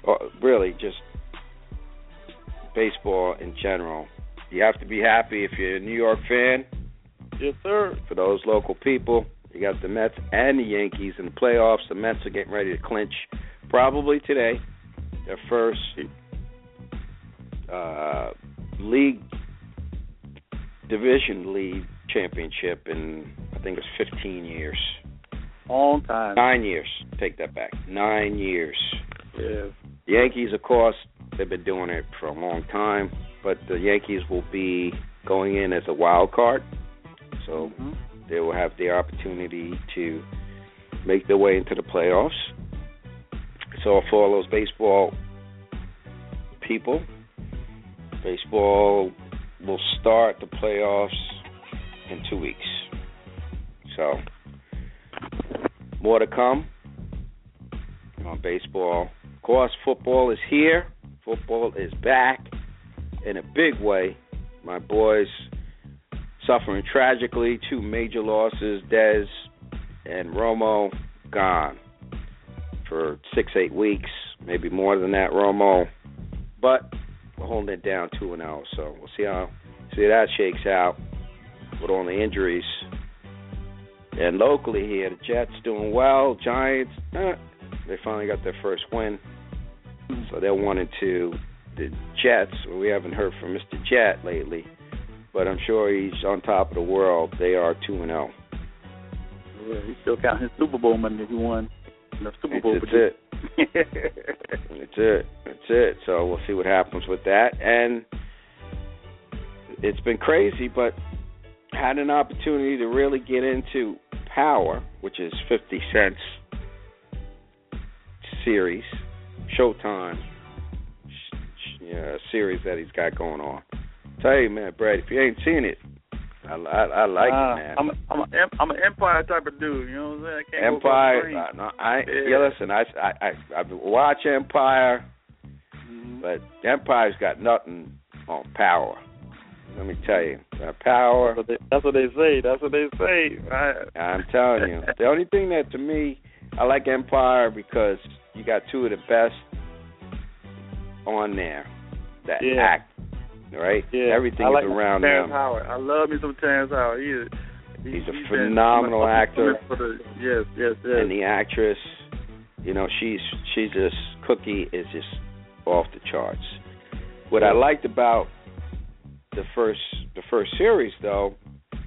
uh, really just baseball in general. You have to be happy if you're a New York fan. Yes, sir. For those local people, you got the Mets and the Yankees in the playoffs. The Mets are getting ready to clinch probably today their first uh, league division league championship in I think it's 15 years. On time. Nine years. Take that back. Nine years. Yeah. The Yankees, of course, they've been doing it for a long time, but the Yankees will be going in as a wild card, so Mhm. they will have the opportunity to make their way into the playoffs. So for all those baseball people, baseball will start the playoffs in two weeks. So more to come on baseball. Of course, football is here. Football is back in a big way. My boys suffering tragically, two major losses, Dez and Romo gone for six, eight weeks, maybe more than that, Romo. But we're holding it down two and zero, so we'll see how see how that shakes out with all the injuries. And locally here, the Jets doing well. Giants, eh, they finally got their first win, so they're one and two. The Jets, we haven't heard from Mr. Jet lately, but I'm sure he's on top of the world. They are two and zero. Yeah, he's still counting his Super Bowl money that he won. The Super Bowl. That's it. That's it. That's it. So we'll see what happens with that. And it's been crazy, but had an opportunity to really get into Power, which is 50 Cent's series, Showtime sh- sh- yeah, series that he's got going on. Tell you, man, Brad, if you ain't seen it, I, I, I like Uh, it, man. I'm a, I'm a, I'm an Empire type of dude. You know what I'm saying? I can't Empire. Uh, no, I Yeah. yeah. Listen, I I I, I watch Empire, Mm-hmm. but Empire's got nothing on Power. Let me tell you, Power. That's what, they, that's what they say. That's what they say. Right? I'm telling you, the only thing that to me, I like Empire because you got two of the best on there that Yeah. act. Right? Yeah. Everything I like is around Terrence them. Howard. I love me some Terrence Howard. He is, he, He's a phenomenal actor. The, yes, yes, yes. and the actress, you know, she's she's just Cookie is just off the charts. What I liked about the first the first series though,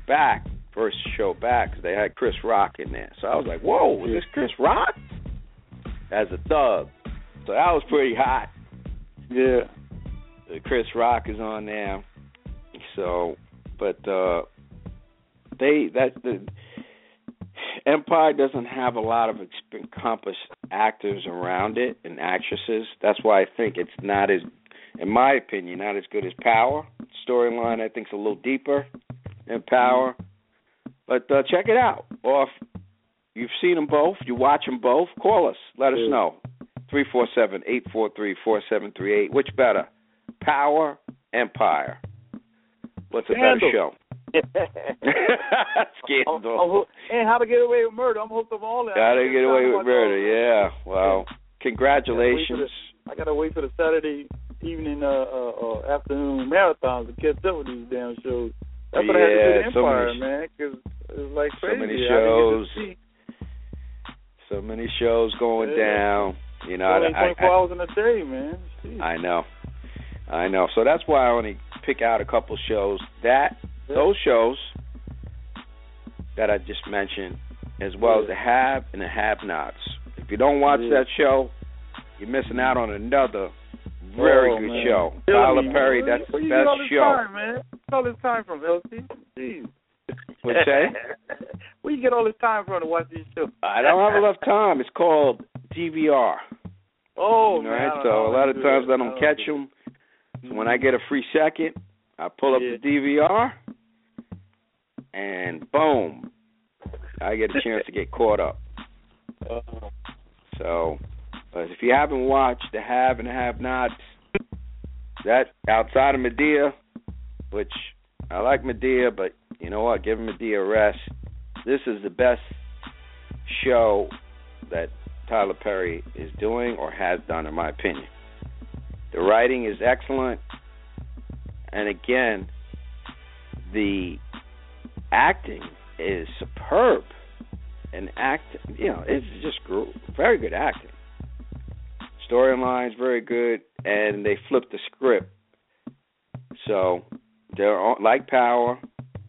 back first show back, 'cause they had Chris Rock in there, so I was like, whoa, is this Chris Rock as a thug? So that was pretty hot. Yeah. Uh, Chris Rock is on there, so but uh they that the Empire doesn't have a lot of accomplished actors around it and actresses. That's why I think it's not as, in my opinion, not as good as Power. Storyline I think is a little deeper than Power, but uh, check it out. Or if you've seen them both, you watch them both, call us. Let us know. Three four seven eight four three four seven three eight. Which better, Power, Empire? What's a better show? Scandal. I'm, I'm, and How to Get Away with Murder. I'm hooked up on all that. Got to get away with murder. Yeah. Well, congratulations. I gotta wait for the Saturday evening, uh, uh, uh afternoon marathons to catch up with these damn shows. That's what I had to do Yeah, to so Empire, many- man, 'cause it's like crazy. so many shows. get to see So many shows going Yeah. down. You know, I, only I, 24 hours in a day, man. Jeez. I know. I know. So that's why I only pick out a couple shows. That those shows that I just mentioned, as well as the have and the have-nots. If you don't watch Yeah. that show, you're missing out on another very Oh, good man. show. Tyler Perry, that's Where the get all best show. Time, man? Where you get all this time from, LC? Jeez. You say? Where you get all this time from to watch these shows? I don't have enough time. It's called DVR. Oh, All man. right, so a lot of times that. I don't catch do them. So when I get a free second, I pull up Yeah. the DVR, and boom, I get a chance to get caught up. it. Uh, So, but if you haven't watched the Have and Have Nots, that outside of Madea, which I like Madea, but you know what? Give Madea a rest. This is the best show that Tyler Perry is doing or has done, in my opinion. The writing is excellent, and again, the acting is superb, and act, you know, it's just very good acting. Storyline's very good, and they flipped the script. So they're on, like Power.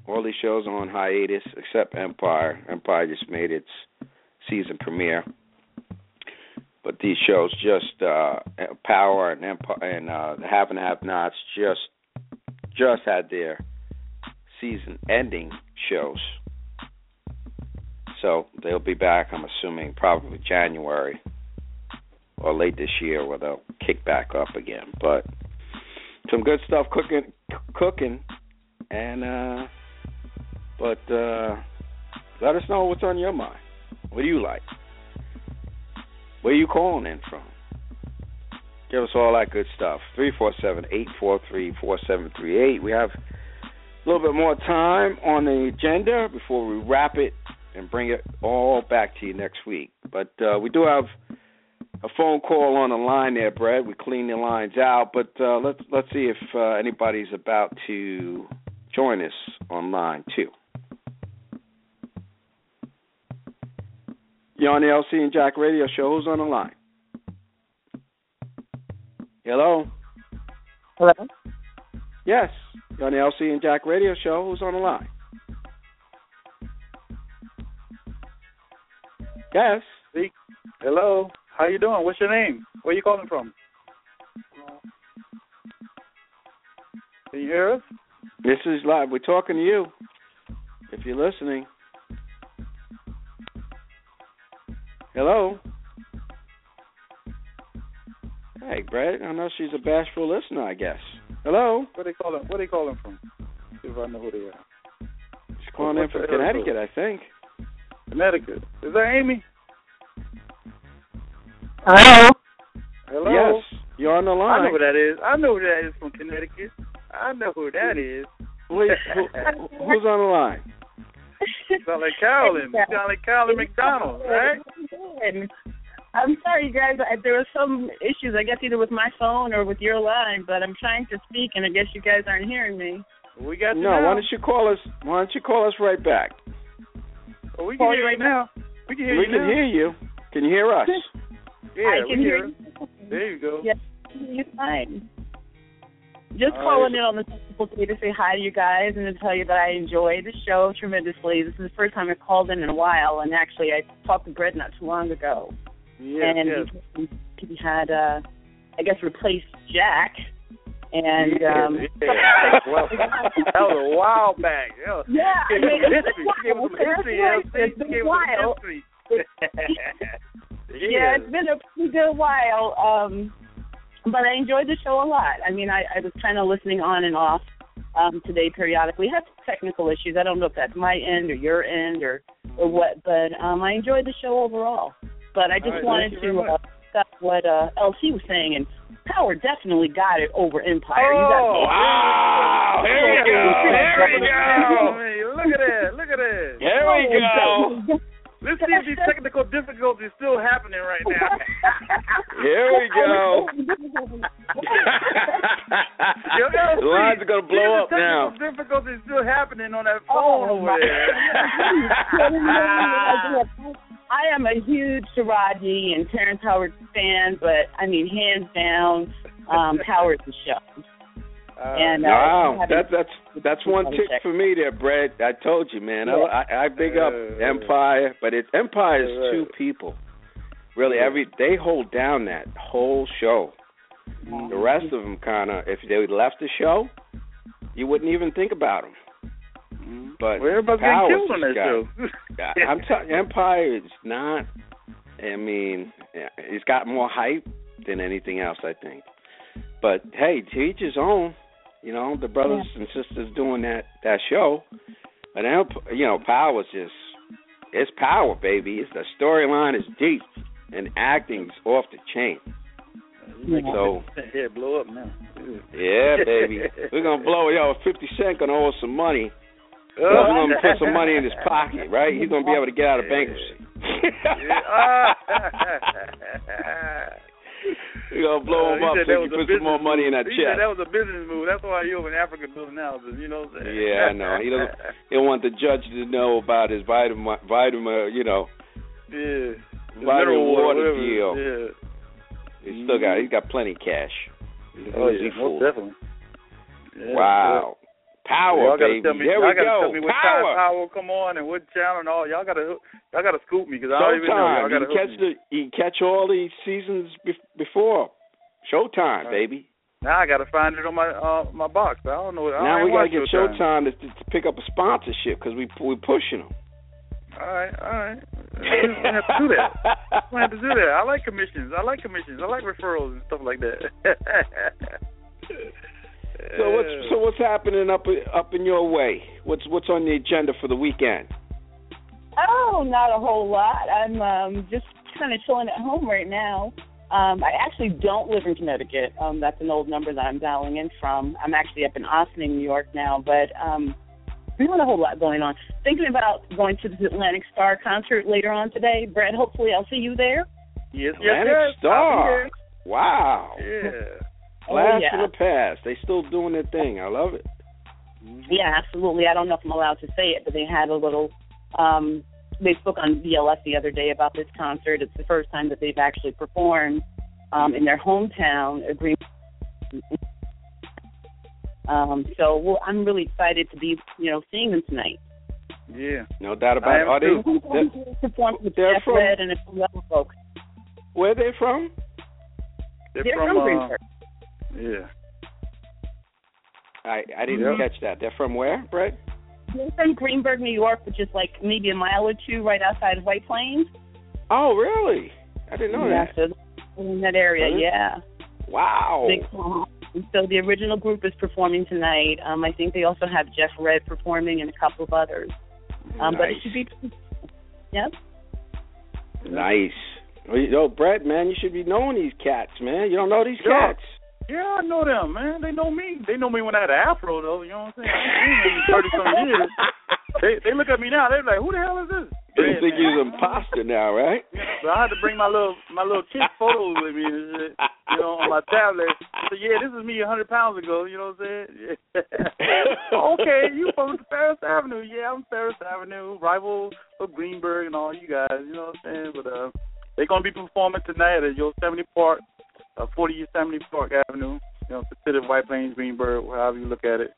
All these shows are on hiatus except Empire. Empire just made its season premiere. But these shows, just uh Power and Empire and uh the Have and Have Nots, just just had their season ending shows. So they'll be back. I'm assuming probably January or late this year, where they'll kick back up again. But some good stuff cooking, cooking, and uh but uh let us know what's on your mind. What do you like? Where are you calling in from? Give us all that good stuff. Three four seven eight four three four seven three eight. We have a little bit more time on the agenda before we wrap it and bring it all back to you next week. But uh, we do have a phone call on the line there, Brett. We clean the lines out, but uh, let's let's see if uh, anybody's about to join us online too. You're on the LC and Jack Radio Show. Who's on the line? Hello. Hello. Yes, you're on the LC and Jack Radio Show. Who's on the line? Yes. Hello. How you doing? What's your name? Where you calling from? Can you hear us? This is live. We're talking to you. If you're listening. Hello. Hey, Brett. I know she's a bashful listener. I guess. Hello. Where they calling? Where they calling from? See if I know who they are. She's calling in from Connecticut, I think. Connecticut. Is that Amy? Hello. Hello. Yes, you're on the line. I know who that is. I know who that is from Connecticut. I know who that is. Wait, who, who's on the line? Sound like Carolyn. Sound like Carolyn McDonald, right? I'm sorry, you guys. I, there were some issues, I guess, either with my phone or with your line. But I'm trying to speak, and I guess you guys aren't hearing me. We got you No, now. why don't you call us? Why don't you call us right back? Well, we can Call hear you you right now. We can hear we you can now. hear you. Can you hear us? Yeah, I can hear you. There you go. Yes, you're fine. Just All calling right. in on the simple day to say hi to you guys and to tell you that I enjoy the show tremendously. This is the first time I've called in in a while, and actually I talked to Brett not too long ago. Yes, and yes. he, he had, uh, I guess, replaced Jack. And yeah, um, yeah. well, that was a while back. Yeah, Yeah, I mean, us it's history. Been a history. It's been a while. yeah, it's been a pretty good while. Um, but I enjoyed the show a lot. I mean, I, I was kind of listening on and off um, today periodically. Had some technical issues. I don't know if that's my end or your end or or what, but um, I enjoyed the show overall. But I just right, wanted thank you very to uh, discuss what uh, LC was saying, and Power definitely got it over Empire. Oh, wow. Here we go. Here we go. Look at that. Look at that. Here we go. Let's see if these technical difficulties still happening right now. Here we go. Yo, LC, the lines are gonna blow up now. technical difficulties still happening on that phone Oh, over there. I am a huge Taraji and Terrence Howard fan, but I mean, hands down, um, Howard's the show. And uh, wow, having- that, that's that's one tick for me there, Brad. I told you, man. I, I, I big up Uh, Empire, but it Empire is right. two people. Really, every they hold down that whole show. The rest of them kind of, if they left the show, you wouldn't even think about them. But Well, everybody's getting Power's killed on that got- show. I- I'm telling Empire is not. I mean, it's got more hype than anything else, I think. But hey, to each his own. You know, the brothers and sisters doing that that show, and Emp- you know, power Power's just it's power, baby. It's the storyline is deep, and acting's off the chain. So yeah, blow up now. yeah, baby, we're gonna blow yo. Fifty Cent gonna owe us some money. Oh. We're gonna put some money in his pocket, right? He's gonna be able to get out of bankruptcy. You gonna blow Uh, him he up so you put some more money in that he chest. said that was a business move. That's why he over in Africa building houses. You know what I'm saying? Yeah, I know. He doesn't. He don't want the judge to know about his vitamin, vitamin, you know, yeah. Vitamin water, water deal. Yeah. He's still got. He's got plenty of cash. Oh yeah, most definitely. Yeah, Wow. Power, y'all gotta baby. Tell me, there y'all we gotta go. Tell me what time Power. power come on and what channel and all. Y'all gotta y'all gotta scoop me because I don't even know. Y'all gotta can catch me. the. You can catch all the seasons bef- before. Showtime, Right. baby. Now I gotta find it on my uh my box. I don't know. I now we gotta get Showtime to, to pick up a sponsorship because we we pushing them. All right, all right. I have to do that. I have to do that. I like commissions. I like commissions. I like referrals and stuff like that. So what's so what's happening up up in your way? What's what's on the agenda for the weekend? Oh, not a whole lot. I'm um just kind of chilling at home right now. Um, I actually don't live in Connecticut. Um, that's an old number that I'm dialing in from. I'm actually up in Austin, New York now, but um, we don't have a whole lot going on. Thinking about going to the Atlantic Starr concert later on today. Brett, hopefully I'll see you there. yes, yes, Atlantic yes. Star. Wow. be there. Oh, yeah. of the past. They still doing their thing. I love it. Yeah, absolutely. I don't know if I'm allowed to say it, but they had a little. Um, they spoke on BLS the other day about this concert. It's the first time that they've actually performed um, in their hometown. a Green. Um, so well, I'm really excited to be, you know, seeing them tonight. Yeah. No doubt I about it. Are they, they're, They're from- and a few other folks. where they from? They're, They're from, from uh, Greenburgh. Yeah. I I didn't Yeah. catch that. They're from where, Brett? They're from Greenburgh, New York, which is like maybe a mile or two right outside of White Plains. Oh, really? I didn't know yeah, that. so in that area, Really? yeah. Wow. Big song. So the original group is performing tonight. Um, I think they also have Jeff Redd performing and a couple of others. Um, But it Nice. should be, yep. Nice. Well, you- Yo, Brett, man, you should be knowing these cats, man. You don't know these Yeah. cats. Yeah, I know them, man. They know me. They know me when I had an afro, though. You know what I'm saying? I ain't seen them in thirty some years. They they look at me now. They're like, "Who the hell is this?" They Yeah, think man. you're an imposter now, right? So I had to bring my little my little kid photos with me and shit, you know, on my tablet. So yeah, this is me a hundred pounds ago. You know what I'm saying? Yeah. okay, you from Ferris Avenue? Yeah, I'm Ferris Avenue, rival of Greenburgh and all you guys. You know what I'm saying? But uh, they're gonna be performing tonight at Yosemite Park, uh, 40 Yosemite Park Avenue. You know, considered White Plains, Greenburgh, however you look at it.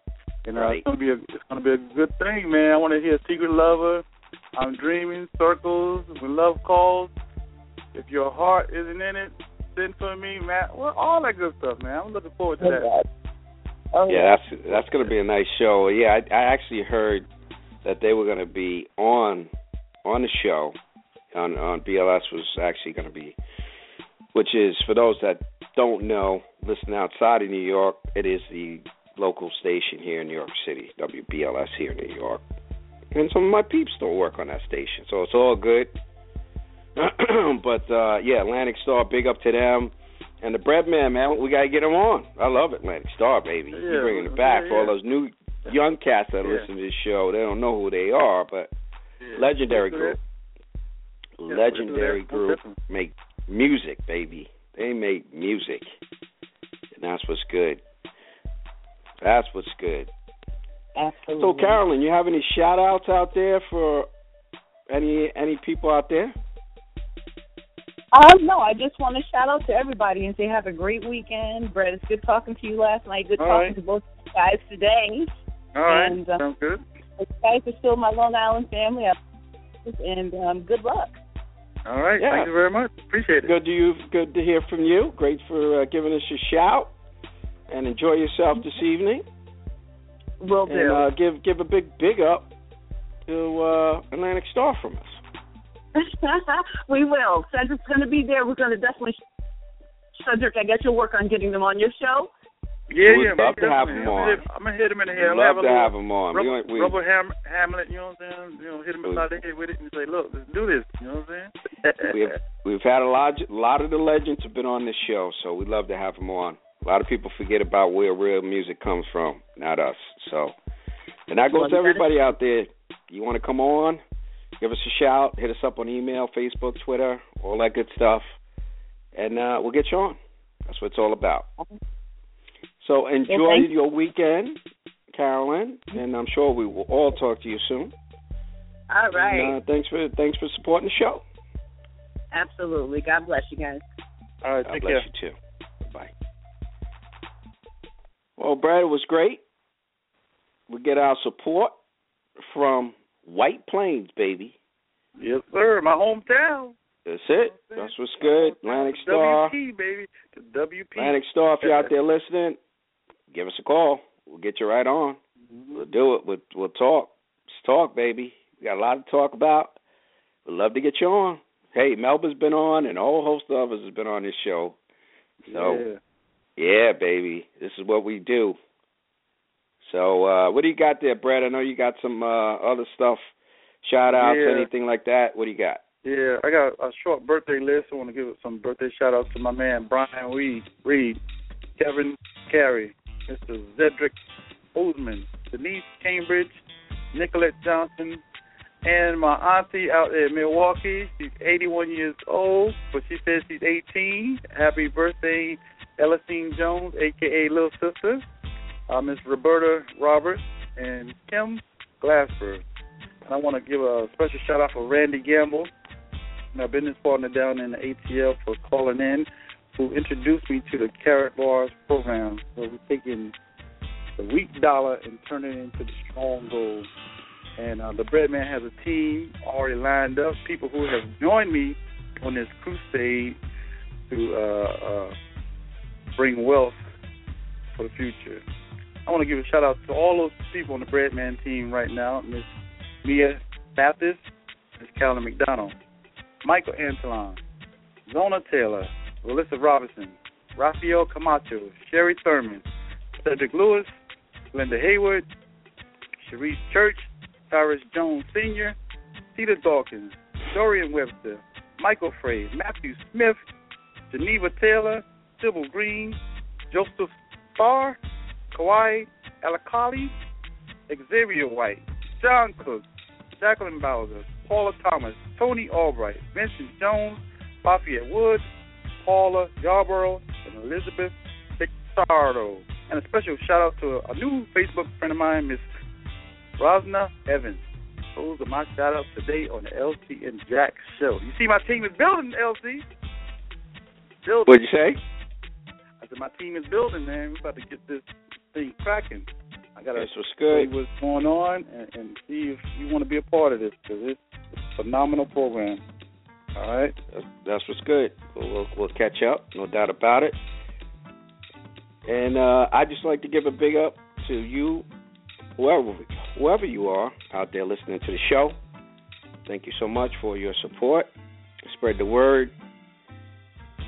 You know, Right. it's gonna be a it's gonna be a good thing, man. I want to hear Secret Lover. I'm dreaming circles when love calls. If your heart isn't in it, send for me, man. Well, all that good stuff, man. I'm looking forward to that. Oh, Yeah, that's that's gonna be a nice show. Yeah, I, I actually heard that they were gonna be on on the show on on BLS was actually gonna be, which is for those that don't know, listen outside of New York, it is the local station here in New York City, WBLS here in New York, and some of my peeps don't work on that station, so it's all good. but uh yeah, Atlantic Starr, big up to them. And the Bread Man, man, we gotta get him on. I love Atlantic Starr, baby. Yeah, You're bringing it back yeah, for all those new young cats that Yeah. listen to this show. They don't know who they are, but Yeah. legendary group. Yeah, legendary let's do that. group, make music, baby. They make music, and that's what's good. That's what's good. Absolutely. So, Carolyn, you have any shout outs out there for any any people out there? Um, no, I just want to shout out to everybody and say have a great weekend. Brett, it's good talking to you last night. Good All talking right. to both you guys today. All right, And, uh, sounds good. You guys are still my Long Island family. And um, good luck. All right, Yeah. thank you very much. Appreciate it. Good to you. Good to hear from you. Great for uh, giving us a shout. And enjoy yourself this evening. Will And uh, give give a big big up to uh, Atlantic Starr from us. we will. Cedric's going to be there. We're going to definitely. Cedric, I guess you'll work on getting them on your show. Yeah, We'd yeah, love to have him on. I'm gonna hit him in the head. Love gonna have little have him on. We Rubber, don't- we- rubber ham, Hamlet, you know what I'm saying? You know, hit him inside the head with it and say, "Look, let's do this." You know what I'm saying? We've we've had a lot a lot of the legends have been on this show, so we'd love to have them on. A lot of people forget about where real music comes from, not us. So, and that goes to everybody out there. You want to come on? Give us a shout. Hit us up on email, Facebook, Twitter, all that good stuff. and uh, we'll get you on. That's what it's all about. So enjoy Well, your weekend, Carolyn, and I'm sure we will all talk to you soon. All right. And, uh, thanks for thanks for supporting the show. Absolutely. God bless you guys. All right, God take bless care. you too. Bye. Well, Brad, it was great. We get our support from White Plains, baby. Yes, sir. My hometown. That's it. That's what's good. Atlantic Starr. WP, baby. The WP. Atlantic Starr, if you're out there listening, give us a call. We'll get you right on. We'll do it. We'll, we'll talk. Let's talk, baby. We got a lot to talk about. We'd love to get you on. Hey, Melba's been on, and a whole host of others has been on this show. So, yeah. yeah, baby, this is what we do. So, uh, what do you got there, Brad? I know you got some uh, other stuff, shout outs, Yeah. anything like that. What do you got? Yeah, I got a short birthday list. I want to give some birthday shout outs to my man Brian Reed, Reed, Kevin Carey, Mr. Zedric Osman, Denise Cambridge, Nicolette Johnson, and my auntie out in Milwaukee. She's 81 years old, but she says she's 18. Happy birthday, Ellisine Jones, aka Little Sister, uh, Miss Roberta Roberts, and Kim Glassberg. And I want to give a special shout out for Randy Gamble, my business partner down in the ATL, for calling in, who introduced me to the Karatbars program. where we're taking the weak dollar and turning it into the strong gold. And uh, the Bread Man has a team already lined up, people who have joined me on this crusade to uh, uh, bring wealth for the future. I want to give a shout out to all those people on the Breadman team right now Miss Mia Baptist, Miss Carolyn McDonald, Michael Antelon, Zona Taylor, Melissa Robinson, Rafael Camacho, Sherry Thurman, Cedric Lewis, Linda Hayward, Sharice Church, Cyrus Jones Sr., Peter Dawkins, Dorian Webster, Michael Frey, Matthew Smith, Geneva Taylor, Sybil Green, Joseph Starr, Kawhi Alakali, Xavier White, John Cook, Jacqueline Bowser, Paula Thomas, Tony Albright, Vincent Jones, Lafayette Wood, Paula Yarborough, and Elizabeth Pichardo. And a special shout out to a new Facebook friend of mine, Miss Rosna Evans. Those are my shout outs today on the LC and Jack show. You see my team is building, LC. Building. What'd you say? I said my team is building, man. We're about to get this thing cracking. I gotta what's see what's going on and, and see if you want to be a part of this because it's a phenomenal program. All right. That's, what's good. We'll, we'll, catch up, no doubt about it. And uh, I'd just like to give a big up to you, whoever whoever you are out there listening to the show. Thank you so much for your support. Spread the word.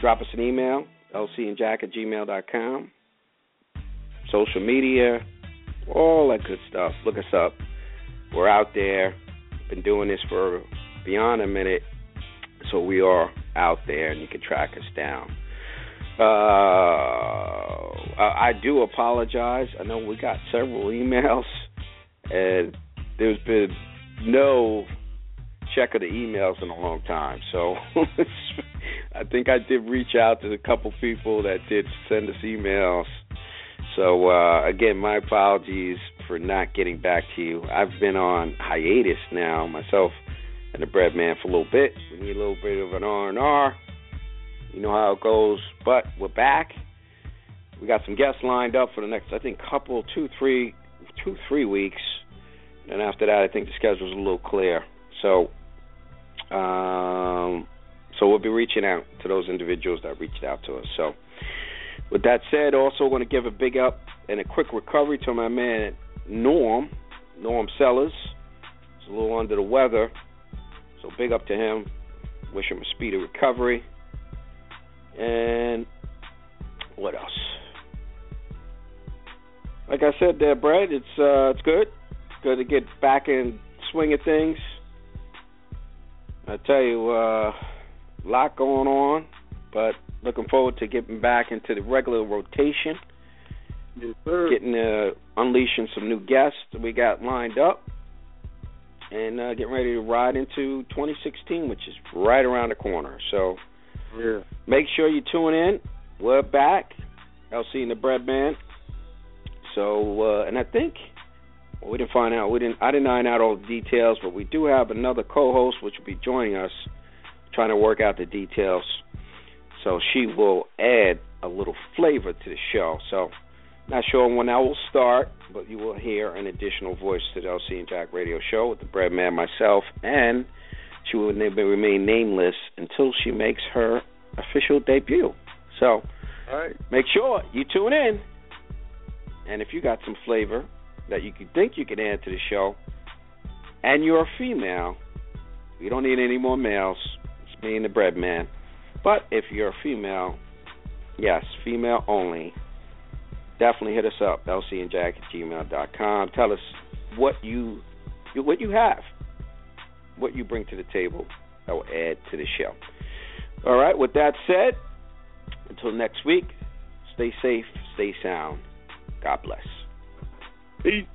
Drop us an email, lcandjack at gmail.com. Social media, all that good stuff. Look us up. We're out there. Been doing this for beyond a minute. So we are out there and you can track us down. Uh, I, do apologize. I know we got several emails, and there's been no check of the emails in a long time. So I think I did reach out to a couple people that did send us emails. So uh, again, my apologies for not getting back to you. I've been on hiatus now myself and the bread man for a little bit. We need a little bit of an R and R. You know how it goes, but we're back. We got some guests lined up for the next, I think, couple, two, three, two, three weeks, and after that, I think the schedule's a little clear. So, um, so we'll be reaching out to those individuals that reached out to us. So, with that said, also want to give a big up and a quick recovery to my man Norm, Norm Sellers. He's a little under the weather, so big up to him. Wish him a speedy recovery. And what else? Like I said there, Brad, it's uh it's good. Good to get back in swing of things. I tell you, uh a lot going on, but looking forward to getting back into the regular rotation. Yes, sir. Getting uh unleashing some new guests we got lined up. And uh getting ready to ride into 2016, which is right around the corner. So yeah. make sure you tune in. We're back. LC and the Bread Man. So, uh, and I think well, we didn't find out. We didn't. I didn't iron out all the details, but we do have another co-host which will be joining us, trying to work out the details. So she will add a little flavor to the show. So, not sure when that will start, but you will hear an additional voice to the LC and Jack Radio Show with the Bread Man, myself, and she will remain nameless until she makes her official debut. So, make sure you tune in. And if you got some flavor that you could think you can add to the show, and you're a female, we don't need any more males. It's me and the bread man. But if you're a female, yes, female only, definitely hit us up, lcandjack at gmail.com. Tell us what you what you have, what you bring to the table that will add to the show. All right, with that said, until next week, stay safe, stay sound. God bless. Peace.